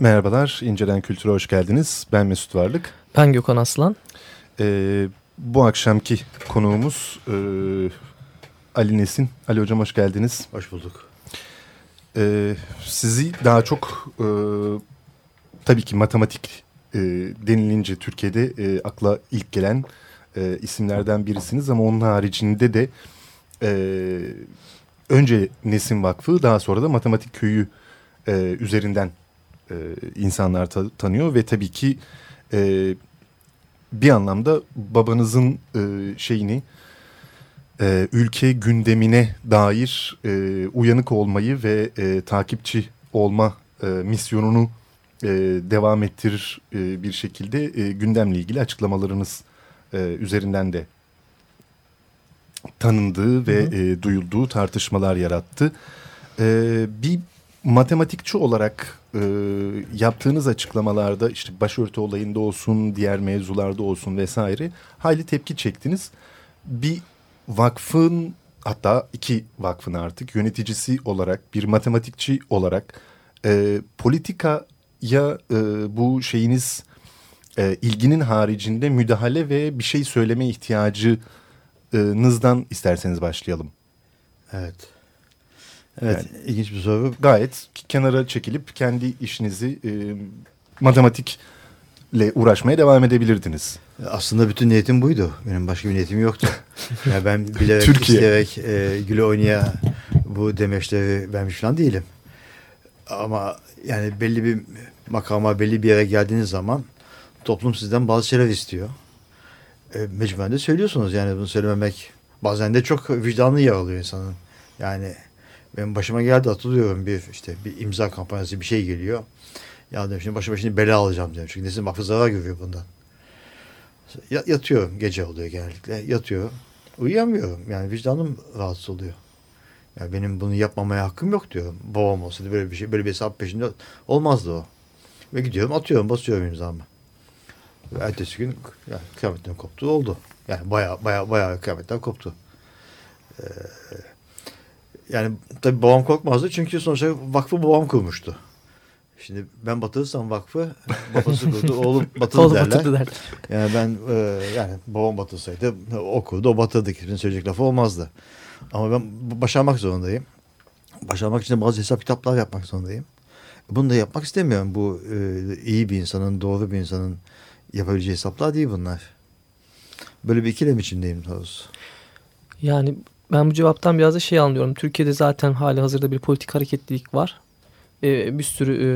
Merhabalar, İncelen Kültür'e hoş geldiniz. Ben Mesut Varlık. Ben Gökhan Aslan. Ee, bu akşamki konuğumuz e, Ali Nesin. Ali Hocam hoş geldiniz. Hoş bulduk. Ee, sizi daha çok e, tabii ki matematik e, denilince Türkiye'de e, akla ilk gelen e, isimlerden birisiniz. Ama onun haricinde de e, önce Nesin Vakfı daha sonra da Matematik Köyü e, üzerinden e, insanlar ta tanıyor ve tabii ki e, bir anlamda babanızın e, şeyini e, ülke gündemine dair e, uyanık olmayı ve e, takipçi olma e, misyonunu e, devam ettirir e, bir şekilde e, gündemle ilgili açıklamalarınız e, üzerinden de tanındığı ve hı hı. E, duyulduğu tartışmalar yarattı. E, bir matematikçi olarak e, yaptığınız açıklamalarda işte başörtü olayında olsun, diğer mevzularda olsun vesaire hayli tepki çektiniz. Bir vakfın hatta iki vakfın artık yöneticisi olarak bir matematikçi olarak e, politikaya e, bu şeyiniz e, ilginin haricinde müdahale ve bir şey söyleme ihtiyacınızdan isterseniz başlayalım. Evet. Evet yani, ilginç bir soru. Gayet kenara çekilip kendi işinizi e, matematikle uğraşmaya devam edebilirdiniz. Aslında bütün niyetim buydu. Benim başka bir niyetim yoktu. yani ben bilerek Türkiye. isteyerek e, güle oynaya bu demeçleri vermiş falan değilim. Ama yani belli bir makama belli bir yere geldiğiniz zaman toplum sizden bazı şeyler istiyor. E, mecburen de söylüyorsunuz yani bunu söylememek bazen de çok vicdanlı yer alıyor insanın. Yani benim başıma geldi hatırlıyorum bir işte bir imza kampanyası bir şey geliyor. Ya dedim şimdi başıma şimdi bela alacağım dedim. Çünkü nesin vakfı zarar görüyor bundan. Yatıyorum gece oluyor genellikle. Yatıyorum. Uyuyamıyorum. Yani vicdanım rahatsız oluyor. Yani benim bunu yapmamaya hakkım yok diyorum. Babam olsaydı böyle bir şey, böyle bir hesap peşinde olmazdı o. Ve gidiyorum atıyorum, basıyorum imzamı. Ve ertesi gün yani kıyametten koptu oldu. Yani baya baya baya kıyametten koptu. Ee, yani tabii babam korkmazdı çünkü sonuçta vakfı babam kurmuştu. Şimdi ben batırırsam vakfı babası kurdu, oğlum batırdı Oğlum derler. Batırdı der. Yani ben e, yani babam batırsaydı o kurdu, o batırdı. Kimsenin söyleyecek lafı olmazdı. Ama ben başarmak zorundayım. Başarmak için de bazı hesap kitaplar yapmak zorundayım. Bunu da yapmak istemiyorum. Bu e, iyi bir insanın, doğru bir insanın yapabileceği hesaplar değil bunlar. Böyle bir ikilem içindeyim doğrusu. Yani ben bu cevaptan biraz da şey anlıyorum. Türkiye'de zaten hali hazırda bir politik hareketlilik var. Ee, bir sürü e,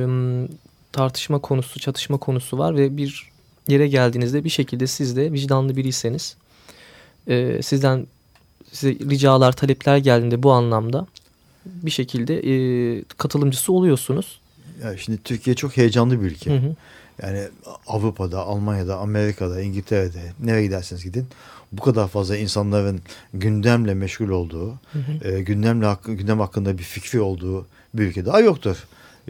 tartışma konusu, çatışma konusu var ve bir yere geldiğinizde bir şekilde siz de vicdanlı biriyseniz e, sizden size ricalar, talepler geldiğinde bu anlamda bir şekilde e, katılımcısı oluyorsunuz. Ya şimdi Türkiye çok heyecanlı bir ülke. Hı hı. Yani Avrupa'da, Almanya'da, Amerika'da, İngiltere'de nereye giderseniz gidin bu kadar fazla insanların gündemle meşgul olduğu, hı hı. E, gündemle hakkı, gündem hakkında bir fikri olduğu bir ülke daha yoktur.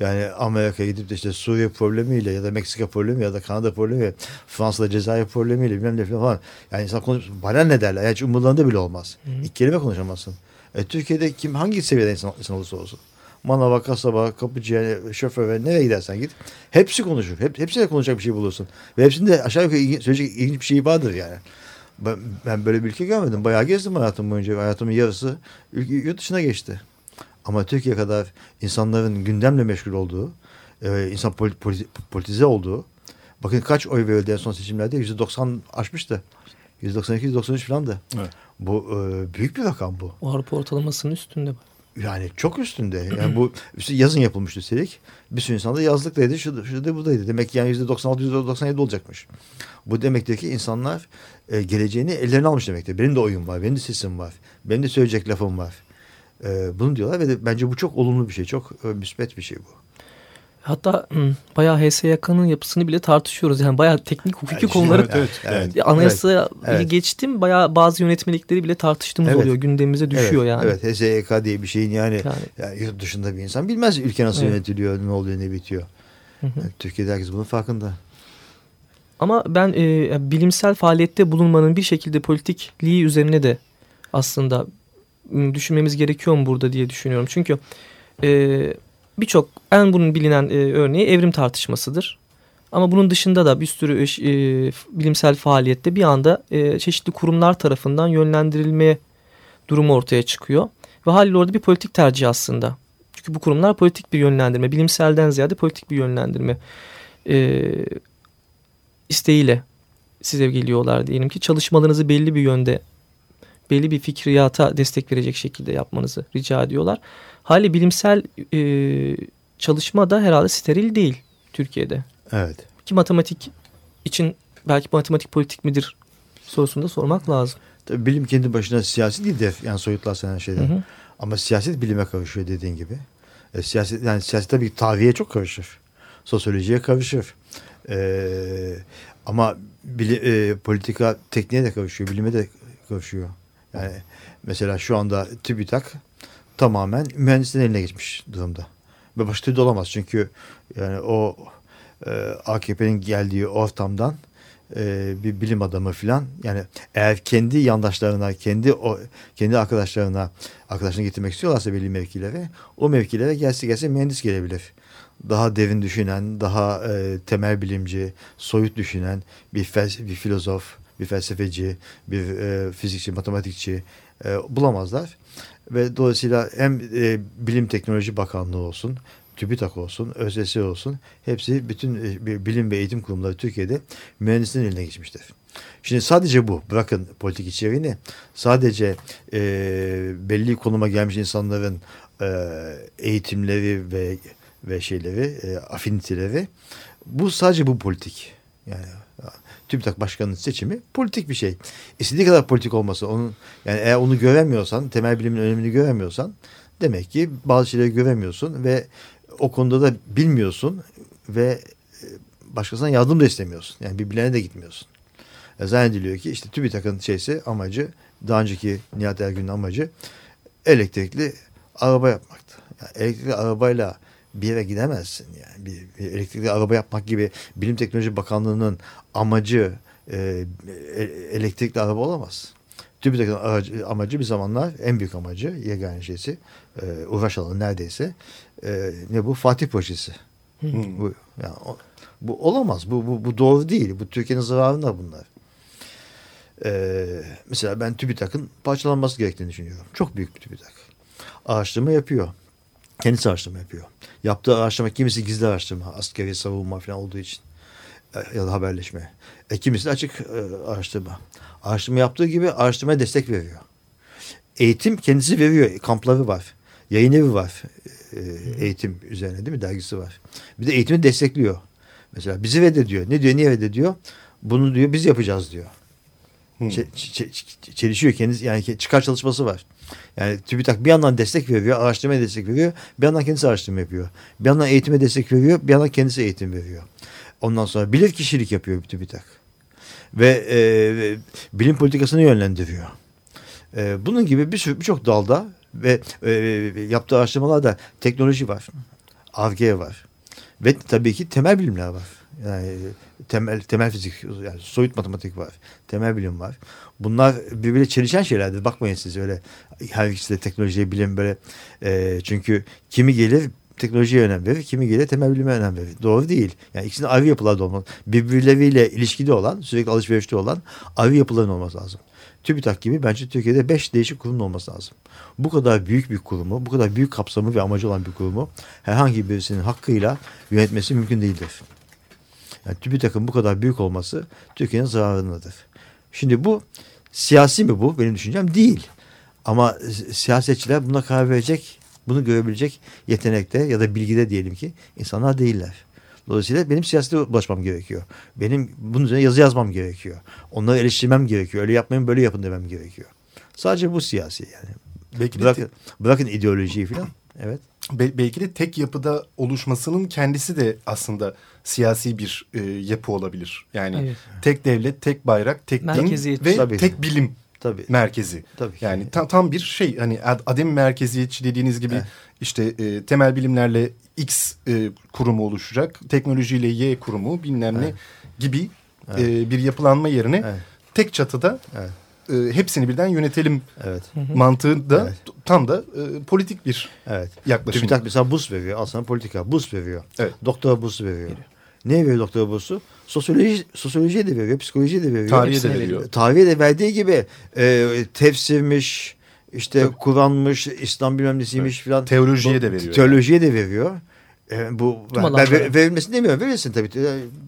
Yani Amerika'ya gidip de işte Suriye problemiyle ya da Meksika problemi ya da Kanada problemi, Fransa'da Cezayir problemiyle bilmem ne falan. Yani insan konuş, bana ne derler? Yani hiç umurlarında bile olmaz. Hı hı. İlk kelime konuşamazsın. E, Türkiye'de kim hangi seviyede insan, insan olursa olsun. Manava, kasaba, kapıcı, şoför ve nereye gidersen git. Hepsi konuşur. Hep, hepsiyle konuşacak bir şey bulursun. Ve hepsinde aşağı yukarı ilginç, söyleyecek ilginç bir şey vardır yani. Ben, ben böyle bir ülke görmedim. Bayağı gezdim hayatım boyunca. Hayatımın yarısı yurt dışına geçti. Ama Türkiye kadar insanların gündemle meşgul olduğu, e, insan politi, politize olduğu, bakın kaç oy verildi en son seçimlerde? Yüzde doksan aşmıştı. Yüzde doksan iki, yüzde doksan üç falandı. Evet. Bu e, büyük bir rakam bu. Avrupa ortalamasının üstünde. Yani çok üstünde. Yani bu yazın yapılmıştı üstelik. Bir sürü insan da yazlıktaydı. Şurada, şurada buradaydı. Demek ki yani yüzde 96, yüzde 97 olacakmış. Bu demektir ki insanlar e, geleceğini ellerine almış demektir. Benim de oyun var, benim de sesim var, benim de söyleyecek lafım var. E, bunu diyorlar ve de, bence bu çok olumlu bir şey, çok e, müsbet bir şey bu. Hatta bayağı HSYK'nın yapısını bile tartışıyoruz. Yani bayağı teknik hukuki yani konuları. Evet, evet, evet. Anayasa evet, geçtim bayağı bazı yönetmelikleri bile tartıştığımız evet. oluyor. Gündemimize düşüyor evet, yani. Evet HSYK diye bir şeyin yani, yani. yani yurt dışında bir insan bilmez ülke nasıl evet. yönetiliyor, ne oluyor, ne bitiyor. Yani Türkiye'de herkes bunun farkında. Ama ben e, bilimsel faaliyette bulunmanın bir şekilde politikliği üzerine de aslında düşünmemiz gerekiyor mu burada diye düşünüyorum. Çünkü e, birçok en bunun bilinen e, örneği evrim tartışmasıdır. Ama bunun dışında da bir sürü e, bilimsel faaliyette bir anda e, çeşitli kurumlar tarafından yönlendirilmeye durumu ortaya çıkıyor. Ve haliyle orada bir politik tercih aslında. Çünkü bu kurumlar politik bir yönlendirme, bilimselden ziyade politik bir yönlendirme e, isteğiyle size geliyorlar diyelim ki çalışmalarınızı belli bir yönde belli bir fikriyata destek verecek şekilde yapmanızı rica ediyorlar. Hali bilimsel e, çalışma da herhalde steril değil Türkiye'de. Evet. Ki matematik için belki matematik politik midir sorusunu da sormak lazım. Tabii bilim kendi başına siyasi değil de yani soyutlarsan her şeyden. Hı hı. Ama siyaset bilime karışıyor dediğin gibi. E, siyaset yani siyaset tabii tarihe çok karışır. Sosyolojiye karışır. E, ama bili, e, politika tekniğe de karışıyor, bilime de karışıyor. Yani mesela şu anda TÜBİTAK tamamen mühendislerin eline geçmiş durumda. Ve başka türlü olamaz çünkü yani o e, AKP'nin geldiği ortamdan e, bir bilim adamı falan yani eğer kendi yandaşlarına kendi o kendi arkadaşlarına arkadaşını getirmek istiyorlarsa belli mevkilere o mevkilere gelse gelse mühendis gelebilir. Daha derin düşünen, daha e, temel bilimci, soyut düşünen bir, bir filozof, bir felsefeci, bir e, fizikçi, matematikçi e, bulamazlar. Ve dolayısıyla hem e, Bilim Teknoloji Bakanlığı olsun, TÜBİTAK olsun, ÖSS olsun hepsi bütün e, bilim ve eğitim kurumları Türkiye'de mühendislerin eline geçmiştir. Şimdi sadece bu bırakın politik içeriğini sadece e, belli konuma gelmiş insanların e, eğitimleri ve ve şeyleri e, afiniteleri bu sadece bu politik yani TÜBİTAK Başkanı'nın seçimi politik bir şey. İstediği kadar politik olmasa onun yani eğer onu göremiyorsan, temel bilimin önemini göremiyorsan demek ki bazı şeyleri göremiyorsun ve o konuda da bilmiyorsun ve e, başkasına yardım da istemiyorsun. Yani bir bilene de gitmiyorsun. E, zannediliyor ki işte TÜBİTAK'ın şeysi amacı daha önceki Nihat Ergün'ün amacı elektrikli araba yapmaktı. Yani elektrikli arabayla bir yere gidemezsin yani. Bir, bir elektrikli araba yapmak gibi Bilim Teknoloji Bakanlığı'nın amacı e, e elektrikli araba olamaz. TÜBİTAK'ın amacı bir zamanlar en büyük amacı yegane şeysi e, uğraş alanı neredeyse e, ne bu Fatih projesi. Hmm. Bu, yani, o, bu olamaz. Bu, bu, bu doğru değil. Bu Türkiye'nin zararında bunlar. Ee, mesela ben TÜBİTAK'ın parçalanması gerektiğini düşünüyorum. Çok büyük bir TÜBİTAK. Araştırma yapıyor. Kendisi araştırma yapıyor. Yaptığı araştırma kimisi gizli araştırma, askeri savunma falan olduğu için e, ya da haberleşme. E, kimisi de açık e, araştırma. Araştırma yaptığı gibi araştırmaya destek veriyor. Eğitim kendisi veriyor. Kampları var. Yayın evi var. E, eğitim üzerine değil mi? Dergisi var. Bir de eğitimi destekliyor. Mesela bizi reddediyor. Ne diyor? Niye reddediyor? Bunu diyor biz yapacağız diyor. Hmm. Çelişiyor kendisi. Yani çıkar çalışması var. Yani TÜBİTAK bir yandan destek veriyor, araştırmaya destek veriyor. Bir yandan kendisi araştırma yapıyor. Bir yandan eğitime destek veriyor, bir yandan kendisi eğitim veriyor. Ondan sonra bilir kişilik yapıyor TÜBİTAK. Ve e, bilim politikasını yönlendiriyor. E, bunun gibi bir sürü birçok dalda ve e, yaptığı araştırmalarda teknoloji var. ARGE var. Ve tabii ki temel bilimler var. Yani temel temel fizik yani soyut matematik var. Temel bilim var. Bunlar birbirine çelişen şeylerdir. Bakmayın siz öyle her ikisi de teknolojiye bilim böyle e, çünkü kimi gelir teknolojiye önem verir, kimi gelir temel bilime önem verir. Doğru değil. Yani ikisinin ayrı yapılarda olmalı. Birbirleriyle ilişkide olan, sürekli alışverişte olan ayrı yapıların olması lazım. TÜBİTAK gibi bence Türkiye'de beş değişik kurum olması lazım. Bu kadar büyük bir kurumu, bu kadar büyük kapsamı ve amacı olan bir kurumu herhangi birisinin hakkıyla yönetmesi mümkün değildir. Yani TÜBİTAK'ın bu kadar büyük olması Türkiye'nin zararındadır. Şimdi bu siyasi mi bu? Benim düşüncem değil. Ama siyasetçiler buna karar verecek, bunu görebilecek yetenekte ya da bilgide diyelim ki insanlar değiller. Dolayısıyla benim siyasete ulaşmam gerekiyor. Benim bunun üzerine yazı yazmam gerekiyor. Onları eleştirmem gerekiyor. Öyle yapmayın böyle yapın demem gerekiyor. Sadece bu siyasi yani. Belki bırakın, bırakın ideolojiyi falan. Evet. Be, belki de tek yapıda oluşmasının kendisi de aslında siyasi bir e, yapı olabilir. Yani evet. tek devlet, tek bayrak, tek din ve Tabii. tek bilim Tabii. merkezi. Tabii. Yani tam, tam bir şey hani adem merkeziyetçi dediğiniz gibi evet. işte e, temel bilimlerle X e, kurumu oluşacak, teknolojiyle Y kurumu bilmem evet. ne gibi evet. E, bir yapılanma yerine evet. tek çatıda evet e, hepsini birden yönetelim evet. mantığı da evet. tam da e, politik bir evet. yaklaşım. TÜBİTAK mesela burs veriyor. Al sana politika burs veriyor. Evet. Doktora bursu veriyor. Geliyor. Ne veriyor doktora bursu? Sosyoloji, sosyoloji de veriyor, psikoloji de veriyor. Tarihe de veriyor. Tarihe de verdiği gibi e, tefsirmiş, işte. Kur'anmış, İslam bilmem nesiymiş evet. falan. Teolojiye de veriyor. Teolojiye yani. de veriyor. E, bu ben, ben ver, verilmesini demiyorum. Verirsin tabii.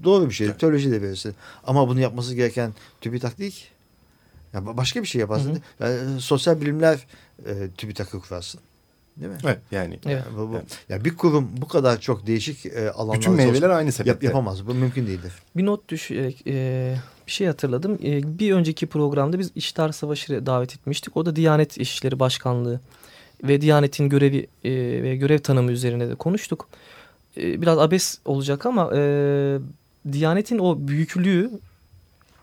Doğru bir şey. Evet. Teoloji de verirsin. Ama bunu yapması gereken TÜBİTAK değil ki. Ya başka bir şey yaparsın. Hı hı. Yani, sosyal bilimler e, TÜBİTAK'ı kurarsın. Değil mi? Evet yani. Evet. Yani, bu, bu, yani bir kurum bu kadar çok değişik e, alanlarda bütün meyveler aynı sebepte yap, yapamaz. Bu mümkün değildir. Bir not düş e, e, bir şey hatırladım. E, bir önceki programda biz İştar Savaşı davet etmiştik. O da Diyanet İşleri Başkanlığı ve Diyanet'in görevi e, ve görev tanımı üzerine de konuştuk. E, biraz abes olacak ama e, Diyanet'in o büyüklüğü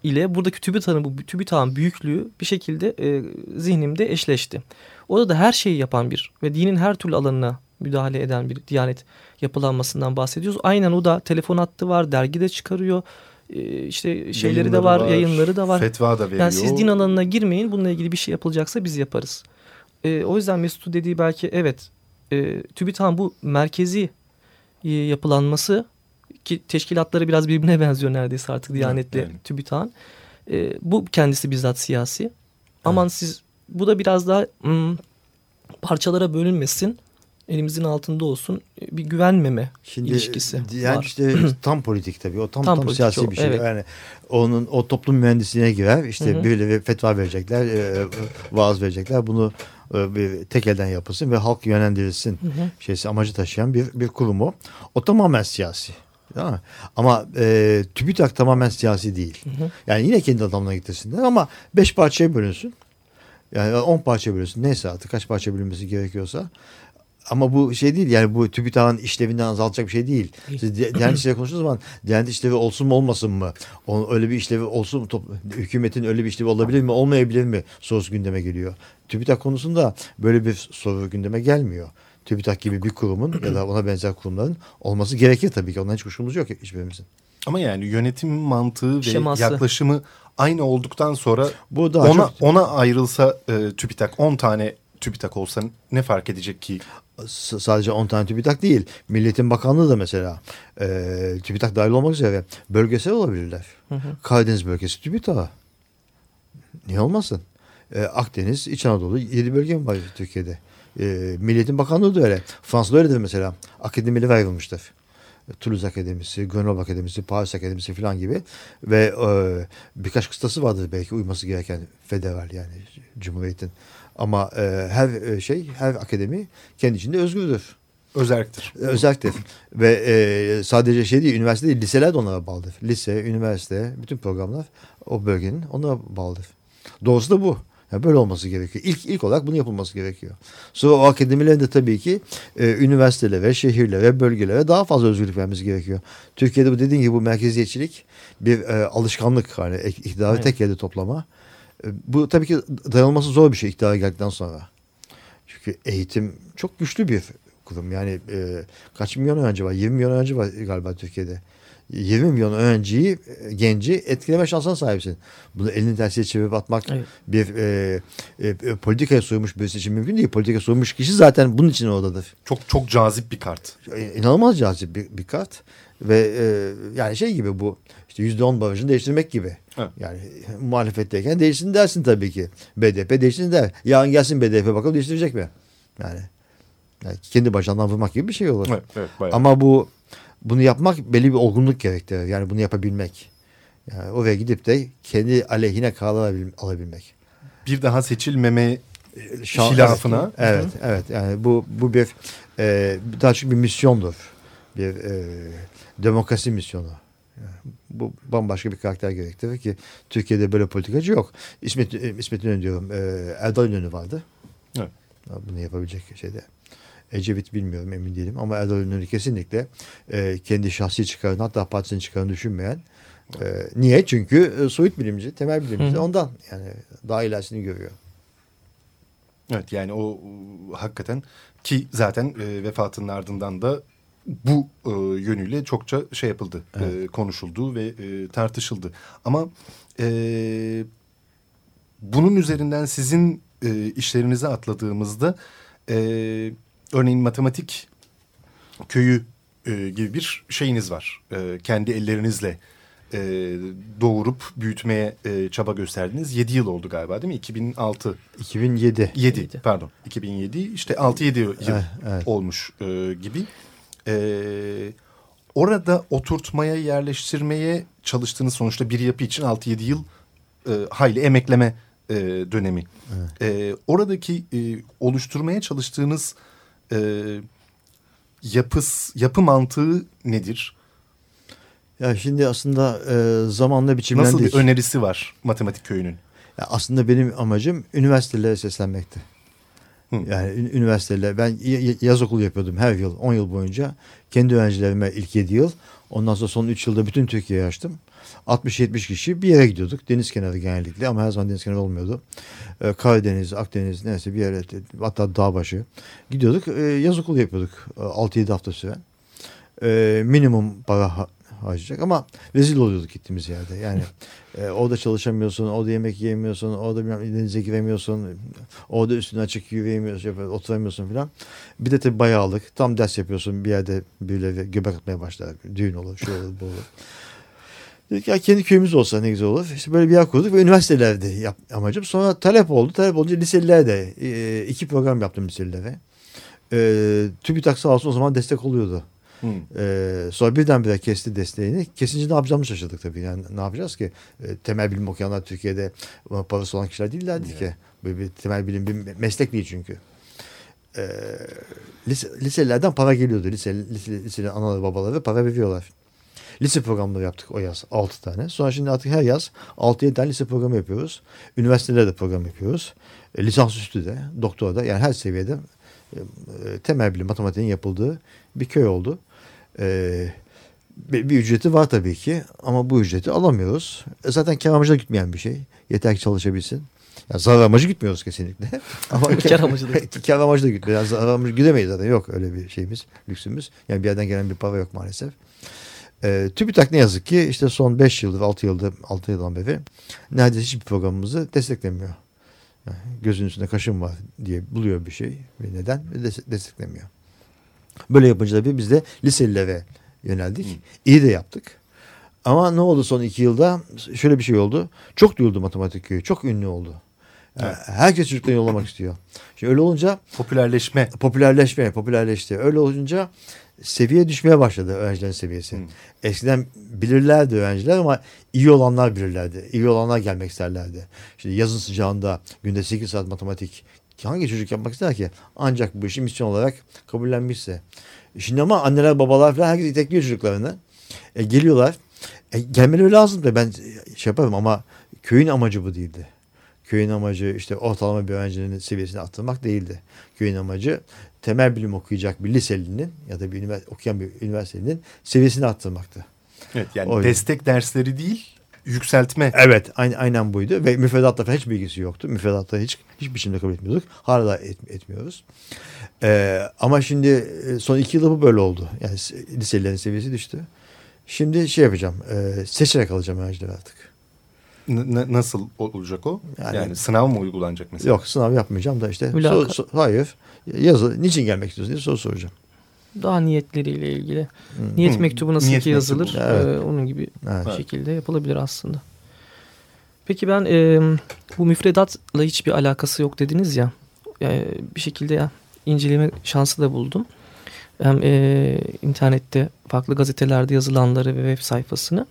ile buradaki TÜBİTAK'ın bu TÜBİTAK'ın büyüklüğü bir şekilde e, zihnimde eşleşti. Orada da her şeyi yapan bir ve dinin her türlü alanına müdahale eden bir diyanet yapılanmasından bahsediyoruz. Aynen o da telefon hattı var, dergide çıkarıyor. E, işte şeyleri yayınları de var, var, yayınları da var. Fetva da veriyor. Yani siz din alanına girmeyin, bununla ilgili bir şey yapılacaksa biz yaparız. E, o yüzden Mesut'u dediği belki evet e, TÜBİTAK'ın bu merkezi e, yapılanması ki teşkilatları biraz birbirine benziyor neredeyse artık Diyanet'le evet, yani. TÜBİTAK'ın. E, bu kendisi bizzat siyasi. Evet. Aman siz bu da biraz daha hmm, parçalara bölünmesin elimizin altında olsun e, bir güvenmeme Şimdi, ilişkisi yani var. işte tam politik tabii o tam tam, tam siyasi o, bir şey evet. yani onun o toplum mühendisliğine girer işte Hı -hı. böyle fetva verecekler e, vaaz verecekler bunu e, bir tek elden yapılsın ve halk yönlendirilsin Hı -hı. şeysi amacı taşıyan bir bir kurum o o tamamen siyasi Mi? Ama e, TÜBİTAK tamamen siyasi değil. Hı hı. Yani yine kendi adamına gitsinler ama beş parçaya bölünsün. Yani on parça bölünsün. Neyse artık kaç parça bölünmesi gerekiyorsa. Ama bu şey değil yani bu TÜBİTAK'ın işlevinden azaltacak bir şey değil. Siz Diyanet İşleri konuştuğunuz zaman Diyanet İşlevi olsun mu olmasın mı? Onun öyle bir işlevi olsun mu? Hükümetin öyle bir işlevi olabilir mi olmayabilir mi? Sorusu gündeme geliyor. TÜBİTAK konusunda böyle bir soru gündeme gelmiyor. TÜBİTAK gibi bir kurumun ya da ona benzer kurumların olması gerekir tabii ki. Ondan hiç kuşkumuz yok hiçbirimizin. Ama yani yönetim mantığı ve Şeması. yaklaşımı aynı olduktan sonra Bu daha ona, çok... ona ayrılsa e, TÜBİTAK 10 tane TÜBİTAK olsa ne fark edecek ki? S sadece 10 tane TÜBİTAK değil. Milletin Bakanlığı da mesela e, TÜBİTAK dahil olmak üzere bölgesel olabilirler. Hı hı. Karadeniz bölgesi TÜBİTAK. Niye olmasın? E, Akdeniz, İç Anadolu 7 bölge mi var Türkiye'de? E, Milliyetin Bakanlığı da öyle. Fransa'da öyledir mesela. Akademileri ayrılmıştır. Toulouse Akademisi, Grenoble Akademisi, Paris Akademisi falan gibi ve e, birkaç kıstası vardır belki uyması gereken federal yani Cumhuriyet'in. Ama e, her e, şey, her akademi kendi içinde özgürdür. Özelliktir. Özelliktir. ve e, sadece şey değil, üniversite değil, liseler de onlara bağlıdır. Lise, üniversite, bütün programlar o bölgenin onlara bağlıdır. Doğrusu da bu. Yani böyle olması gerekiyor. İlk, ilk olarak bunu yapılması gerekiyor. Sonra o akademilerin de tabii ki e, üniversitelere, şehirlere, bölgelere daha fazla özgürlük vermesi gerekiyor. Türkiye'de bu dediğin gibi bu merkeziyetçilik bir e, alışkanlık. Hani iktidarı evet. tek yerde toplama. E, bu tabii ki dayanılması zor bir şey iktidara geldikten sonra. Çünkü eğitim çok güçlü bir kurum. Yani e, kaç milyon öğrenci var? 20 milyon öğrenci var galiba Türkiye'de. 20 milyon öğrenciyi, e, genci etkileme şansına sahipsin. Bunu elini tersiye çevirip atmak evet. bir e, e, politikaya soymuş birisi için mümkün değil. Politikaya soymuş kişi zaten bunun için oradadır. Çok çok cazip bir kart. E, inanılmaz cazip bir, bir kart. Ve e, yani şey gibi bu işte yüzde on barajını değiştirmek gibi. Evet. Yani muhalefetteyken değişsin dersin tabii ki. BDP değişsin der. Yarın gelsin BDP bakalım değiştirecek mi? Yani, yani kendi başından vurmak gibi bir şey olur. Evet, evet, Ama bu bunu yapmak belli bir olgunluk gerektirir. Yani bunu yapabilmek. Yani oraya gidip de kendi aleyhine karar alabilmek. Bir daha seçilmeme Şan, hilafına. Evet, evet, evet. Yani bu bu bir e, daha çok bir misyondur. Bir e, demokrasi misyonu. Yani bu bambaşka bir karakter gerektirir ki Türkiye'de böyle politikacı yok. İsmet, e, İsmet İnönü diyorum. E, Erdal İnönü vardı. Evet. Bunu yapabilecek şeyde. Ecevit bilmiyorum emin değilim ama Erdal İnönü kesinlikle e, kendi şahsi çıkarını hatta partisinin çıkarını düşünmeyen e, niye? Çünkü e, soyut bilimci, temel bilimci Hı. ondan yani daha ilerisini görüyor. Evet yani o hakikaten ki zaten e, vefatının ardından da bu e, yönüyle çokça şey yapıldı, e, evet. e, konuşuldu ve e, tartışıldı. Ama e, bunun üzerinden sizin e, işlerinize atladığımızda e, örneğin matematik köyü e, gibi bir şeyiniz var. E, kendi ellerinizle e, doğurup büyütmeye e, çaba gösterdiniz. 7 yıl oldu galiba değil mi? 2006. 2007. 7 pardon. 2007 işte 6-7 yıl evet, evet. olmuş e, gibi. E, orada oturtmaya, yerleştirmeye çalıştığınız sonuçta bir yapı için 6-7 yıl e, hayli emekleme e, dönemi. Evet. E, oradaki e, oluşturmaya çalıştığınız e, yapıs, yapı mantığı nedir? Ya şimdi aslında e, zamanla biçimlendik. Nasıl bir önerisi var matematik köyünün? Ya aslında benim amacım üniversitelere seslenmekti. Hı. Yani üniversiteler ben yaz okulu yapıyordum her yıl 10 yıl boyunca. Kendi öğrencilerime ilk 7 yıl. Ondan sonra son 3 yılda bütün Türkiye'yi açtım. 60-70 kişi bir yere gidiyorduk. Deniz kenarı genellikle ama her zaman deniz kenarı olmuyordu. Ee, Karadeniz, Akdeniz neyse bir yere hatta dağ başı gidiyorduk. Ee, yaz okulu yapıyorduk 6-7 hafta süren. Ee, minimum para harcayacak ama rezil oluyorduk gittiğimiz yerde. Yani e, orada çalışamıyorsun, orada yemek yiyemiyorsun, orada bilmem denize giremiyorsun, orada üstüne açık yürüyemiyorsun, oturamıyorsun falan. Bir de tabii bayağılık. Tam ders yapıyorsun bir yerde birileri göbek atmaya başlar. Düğün olur, şu olur, bu olur. Dedik ya kendi köyümüz olsa ne güzel olur. İşte böyle bir yer kurduk ve üniversitelerde yap, amacım. Sonra talep oldu. Talep olunca liselilerde e, iki program yaptım liselilere. E, TÜBİTAK sağ olsun o zaman destek oluyordu. Hmm. Ee, sonra birdenbire kesti desteğini. Kesince ne yapacağımı şaşırdık tabii. Yani ne yapacağız ki? Ee, temel bilim okuyanlar Türkiye'de parası olan kişiler değillerdi yeah. ki. Böyle bir temel bilim bir meslek değil çünkü. Ee, lise, liselerden para geliyordu. Lise, lise, lisenin anaları babaları para veriyorlar. Lise programları yaptık o yaz. 6 tane. Sonra şimdi artık her yaz 6-7 tane lise programı yapıyoruz. Üniversitelerde program yapıyoruz. E, lisansüstü de, doktora da yani her seviyede e, temel bilim matematiğin yapıldığı bir köy oldu. E, bir, ücreti var tabii ki ama bu ücreti alamıyoruz. E, zaten kar amacına gitmeyen bir şey. Yeter ki çalışabilsin. Yani zarar amacı gitmiyoruz kesinlikle. Ama kar amacı da. kar amacı da gitmiyor. Yani zarar amacı gidemeyiz zaten. Yok öyle bir şeyimiz, lüksümüz. Yani bir yerden gelen bir para yok maalesef. E, TÜBİTAK ne yazık ki işte son 5 yıldır, 6 yıldır, 6 yıldan beri neredeyse hiçbir programımızı desteklemiyor. Yani gözünün üstünde kaşın var diye buluyor bir şey ve neden ve desteklemiyor. Böyle yapınca da biz de liselilere yöneldik. Hı. İyi de yaptık. Ama ne oldu son iki yılda? Şöyle bir şey oldu. Çok duyuldu matematik köyü. Çok ünlü oldu. Yani evet. Herkes çocuklarını yollamak istiyor. Şimdi öyle olunca popülerleşme. Popülerleşme, popülerleşti. Öyle olunca seviye düşmeye başladı öğrencilerin seviyesi. Hmm. Eskiden bilirlerdi öğrenciler ama iyi olanlar bilirlerdi. İyi olanlar gelmek isterlerdi. Şimdi yazın sıcağında günde 8 saat matematik hangi çocuk yapmak ister ki? Ancak bu işi misyon olarak kabullenmişse. Şimdi ama anneler babalar falan herkes itekliyor çocuklarını. E, geliyorlar. E, gelmeleri lazım da ben şey yaparım ama köyün amacı bu değildi. Köyün amacı işte ortalama bir öğrencinin seviyesini arttırmak değildi. Köyün amacı temel bilim okuyacak bir liselinin ya da bir okuyan bir üniversitenin seviyesini arttırmaktı. Evet yani o destek yüzden. dersleri değil yükseltme. Evet aynen, aynen buydu ve müfredatla falan hiç bilgisi yoktu. Müfredatla hiç hiç biçimde kabul etmiyorduk. Hala da et, etmiyoruz. Ee, ama şimdi e, son iki yılda bu böyle oldu. Yani liselerin seviyesi düştü. Şimdi şey yapacağım. E, seçerek alacağım öğrencileri artık. N nasıl olacak o? Yani, yani sınav mı uygulanacak mesela? Yok sınav yapmayacağım da işte. So, so, hayır. Yazı niçin gelmek istiyorsun diye soru soracağım. Daha niyetleriyle ilgili. Hmm. Niyet mektubu nasıl Niyet ki yazılır? Evet. E, onun gibi evet. şekilde yapılabilir aslında. Peki ben e, bu müfredatla hiçbir alakası yok dediniz ya. E, bir şekilde ya inceleme şansı da buldum. Hem e, internette farklı gazetelerde yazılanları ve web sayfasını.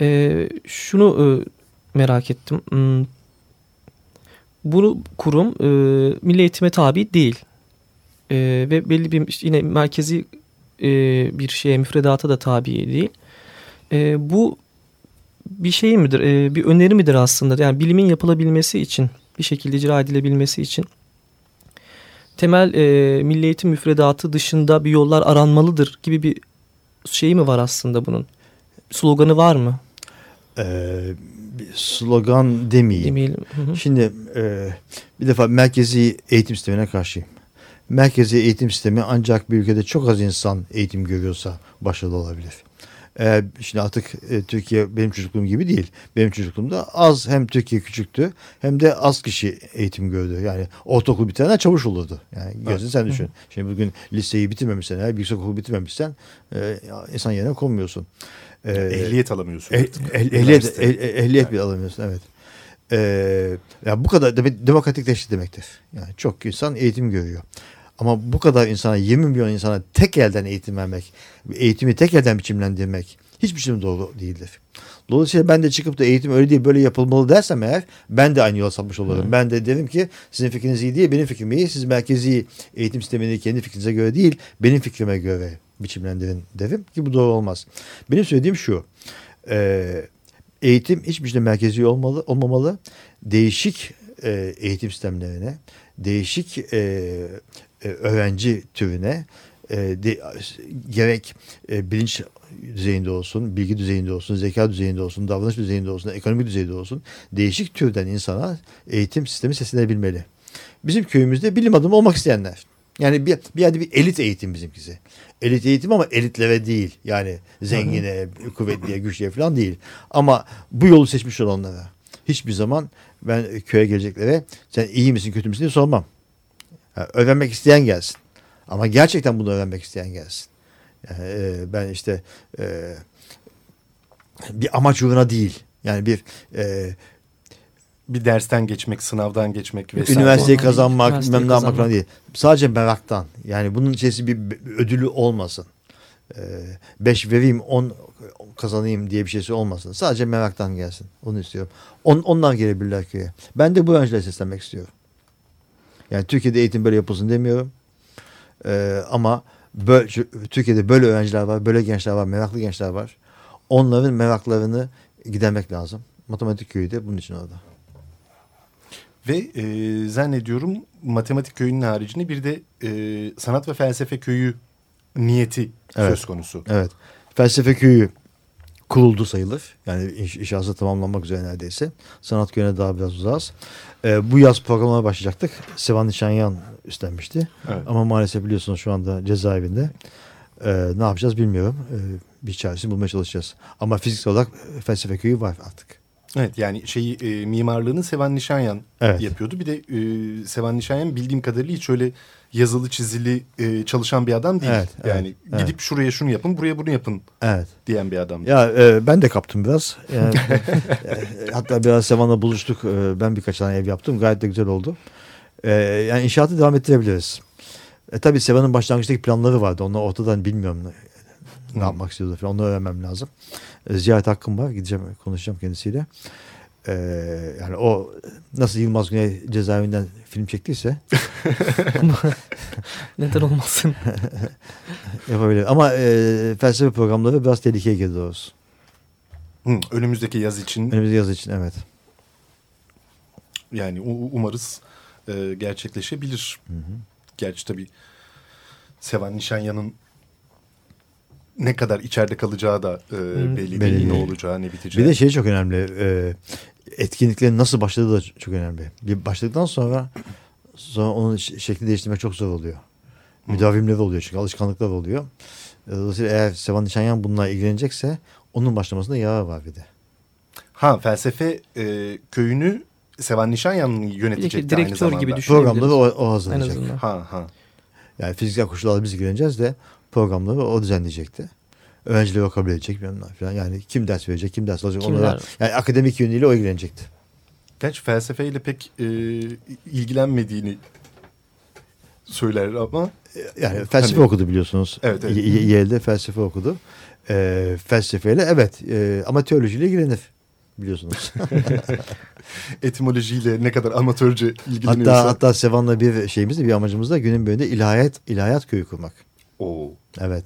E, şunu e, merak ettim. Hmm, bunu kurum e, milli eğitime tabi değil. E, ve belli bir yine merkezi e, bir şeye müfredata da tabi değil. E, bu bir şey midir? E, bir öneri midir aslında? Yani bilimin yapılabilmesi için bir şekilde icra edilebilmesi için temel e, milli eğitim müfredatı dışında bir yollar aranmalıdır gibi bir şey mi var aslında bunun? Sloganı var mı? Ee, bir slogan demeyeyim. Demeyelim. Hı hı. Şimdi e, bir defa merkezi eğitim sistemine karşıyım. Merkezi eğitim sistemi ancak bir ülkede çok az insan eğitim görüyorsa başarılı olabilir. Ee, şimdi artık e, Türkiye benim çocukluğum gibi değil. Benim çocukluğumda az hem Türkiye küçüktü hem de az kişi eğitim gördü. Yani ortaokul bitirenler çavuş olurdu. Yani gözün sen düşün. Şimdi bugün liseyi bitirmemişsen, eğer yüksekokulu bitirmemişsen e, insan yerine konmuyorsun. Ee, Ehliyet alamıyorsun. Eh- ehliyet, eh- eh- ehliyet bile alamıyorsun evet. Ee, ya bu kadar demek demokratikleşti demektir. Yani çok insan eğitim görüyor. Ama bu kadar insana 20 milyon insana tek elden eğitim vermek, eğitimi tek elden biçimlendirmek hiçbir şey doğru değildir. Dolayısıyla ben de çıkıp da eğitim öyle değil böyle yapılmalı dersem eğer ben de aynı yola sapmış olurum. Ben de derim ki sizin fikriniz iyi değil benim fikrim iyi. Siz merkezi eğitim sistemini kendi fikrinize göre değil benim fikrime göre biçimlendirin derim ki bu doğru olmaz. Benim söylediğim şu. Eee eğitim hiçbir şeyde merkezi olmalı, olmamalı. Değişik e, eğitim sistemlerine, değişik e, e, öğrenci türüne e, gerek e, bilinç düzeyinde olsun, bilgi düzeyinde olsun, zeka düzeyinde olsun, davranış düzeyinde olsun, ekonomi düzeyinde olsun değişik türden insana eğitim sistemi seslenebilmeli. Bizim köyümüzde bilim adamı olmak isteyenler. Yani bir, bir yerde bir elit eğitim bizimkisi. Elit eğitim ama elitlere değil. Yani zengine, kuvvetliye, güçlüye falan değil. Ama bu yolu seçmiş olanlara. Hiçbir zaman ben köye geleceklere sen iyi misin kötü müsün diye sormam. Yani öğrenmek isteyen gelsin. Ama gerçekten bunu öğrenmek isteyen gelsin. Yani, e, ben işte e, bir amaç uğruna değil. Yani bir e, bir dersten geçmek, sınavdan geçmek vesaire. üniversiteyi kazanmak, Üniversiteyi bilmem ne yapmak falan değil. Sadece meraktan. Yani bunun içerisinde bir ödülü olmasın. 5 vereyim 10 kazanayım diye bir şeysi olmasın. Sadece meraktan gelsin. Onu istiyorum. On, onlar gelebilirler köye. Ben de bu öğrencilere seslenmek istiyorum. Yani Türkiye'de eğitim böyle yapılsın demiyorum. Ee, ama böyle, Türkiye'de böyle öğrenciler var, böyle gençler var, meraklı gençler var. Onların meraklarını gidermek lazım. Matematik köyü de bunun için orada. Ve e, zannediyorum matematik köyünün haricinde bir de e, sanat ve felsefe köyü niyeti Evet. söz konusu. Evet. Felsefe köyü kuruldu sayılır. Yani iş, inşası tamamlanmak üzere neredeyse. Sanat köyüne daha biraz uzağız. Ee, bu yaz programına başlayacaktık. Sevan Nişanyan üstlenmişti. Evet. Ama maalesef biliyorsunuz şu anda cezaevinde. Ee, ne yapacağız bilmiyorum. Ee, bir çaresini bulmaya çalışacağız. Ama fiziksel olarak e, felsefe köyü var artık. Evet yani şeyi e, mimarlığını Sevan Nişanyan Evet. yapıyordu. Bir de e, Sevan Nişanyan bildiğim kadarıyla hiç öyle yazılı çizili e, çalışan bir adam değil. Evet, evet, yani evet. gidip şuraya şunu yapın, buraya bunu yapın Evet. diyen bir adam. Ya e, ben de kaptım biraz. Yani, e, hatta biraz Sevan'la buluştuk. E, ben birkaç tane ev yaptım. Gayet de güzel oldu. E, yani inşaatı devam ettirebiliriz. E, tabii Sevan'ın başlangıçtaki planları vardı. Onlar ortadan bilmiyorum ne, ne yapmak istiyordu falan. Onu öğrenmem lazım. E, ziyaret hakkım var. Gideceğim konuşacağım kendisiyle. E, yani o nasıl Yılmaz Güney cezaevinden film çektiyse Neden olmasın? yapabilir. Ama e, felsefe programları biraz tehlikeye girdi doğrusu. Hı, önümüzdeki yaz için Önümüzdeki yaz için evet. yani umarız e, gerçekleşebilir. Hı hı. Gerçi tabii Sevan Nişanyan'ın ne kadar içeride kalacağı da e, belli, belli değil. Ne olacağı, ne biteceği. Bir de şey çok önemli. E, etkinliklerin nasıl başladığı da çok önemli. Bir başladıktan sonra sonra onun ş- şeklini değiştirmek çok zor oluyor. Müdavimleri oluyor çünkü alışkanlıklar oluyor. E, Dolayısıyla eğer Sevan Nişanyan bununla ilgilenecekse onun başlamasında yarar var bir de. Ha felsefe e, köyünü Sevan Nişanyan yönetecekti aynı direktör zamanda. gibi. Düşünebiliriz. Programları o, o azından. Ha ha. Yani fiziksel koşullarla biz ilgileneceğiz de programları o düzenleyecekti. Öğrencileri o kabul edecek bilmem falan. Yani kim ders verecek, kim ders alacak Kimler? onlara. Yani akademik yönüyle o ilgilenecekti. Gerçi felsefeyle pek e, ilgilenmediğini söyler ama Yani felsefe Hani- okudu biliyorsunuz. Evet, evet. Yale'de felsefe okudu. Ee, felsefeyle evet e, ama teolojiyle ilgilenir biliyorsunuz. etimolojiyle ne kadar amatörce ilgileniyorsa. hatta hatta Sevan'la bir şeyimiz de bir amacımız da günün birinde ilahiyat ilahiyat köyü kurmak. Oo. Evet.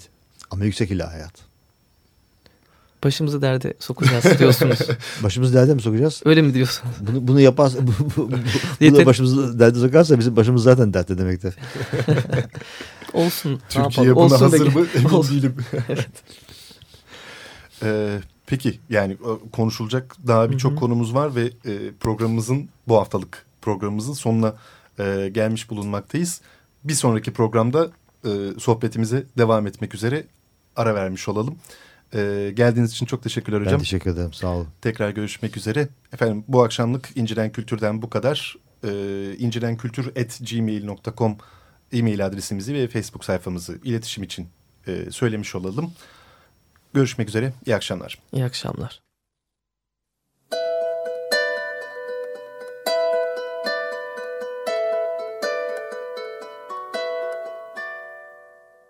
Ama yüksek ilahiyat. başımızı derde sokacağız diyorsunuz. başımızı derde mi sokacağız? Öyle mi diyorsun? Bunu, bunu yaparsa bu, bu, bu, bu da başımızı derde sokarsa bizim başımız zaten dertte demektir. Olsun. Türkiye buna Olsun hazır mı emin Olsun. değilim. evet. Ee, peki yani konuşulacak daha birçok konumuz var ve e, programımızın bu haftalık programımızın sonuna e, gelmiş bulunmaktayız. Bir sonraki programda e, sohbetimize devam etmek üzere ara vermiş olalım. E, geldiğiniz için çok teşekkürler hocam. Ben teşekkür ederim sağ olun. Tekrar görüşmek üzere. Efendim bu akşamlık İnciren Kültür'den bu kadar. E, incirenkültür.gmail.com e-mail adresimizi ve Facebook sayfamızı iletişim için e, söylemiş olalım. Görüşmek üzere. İyi akşamlar. İyi akşamlar.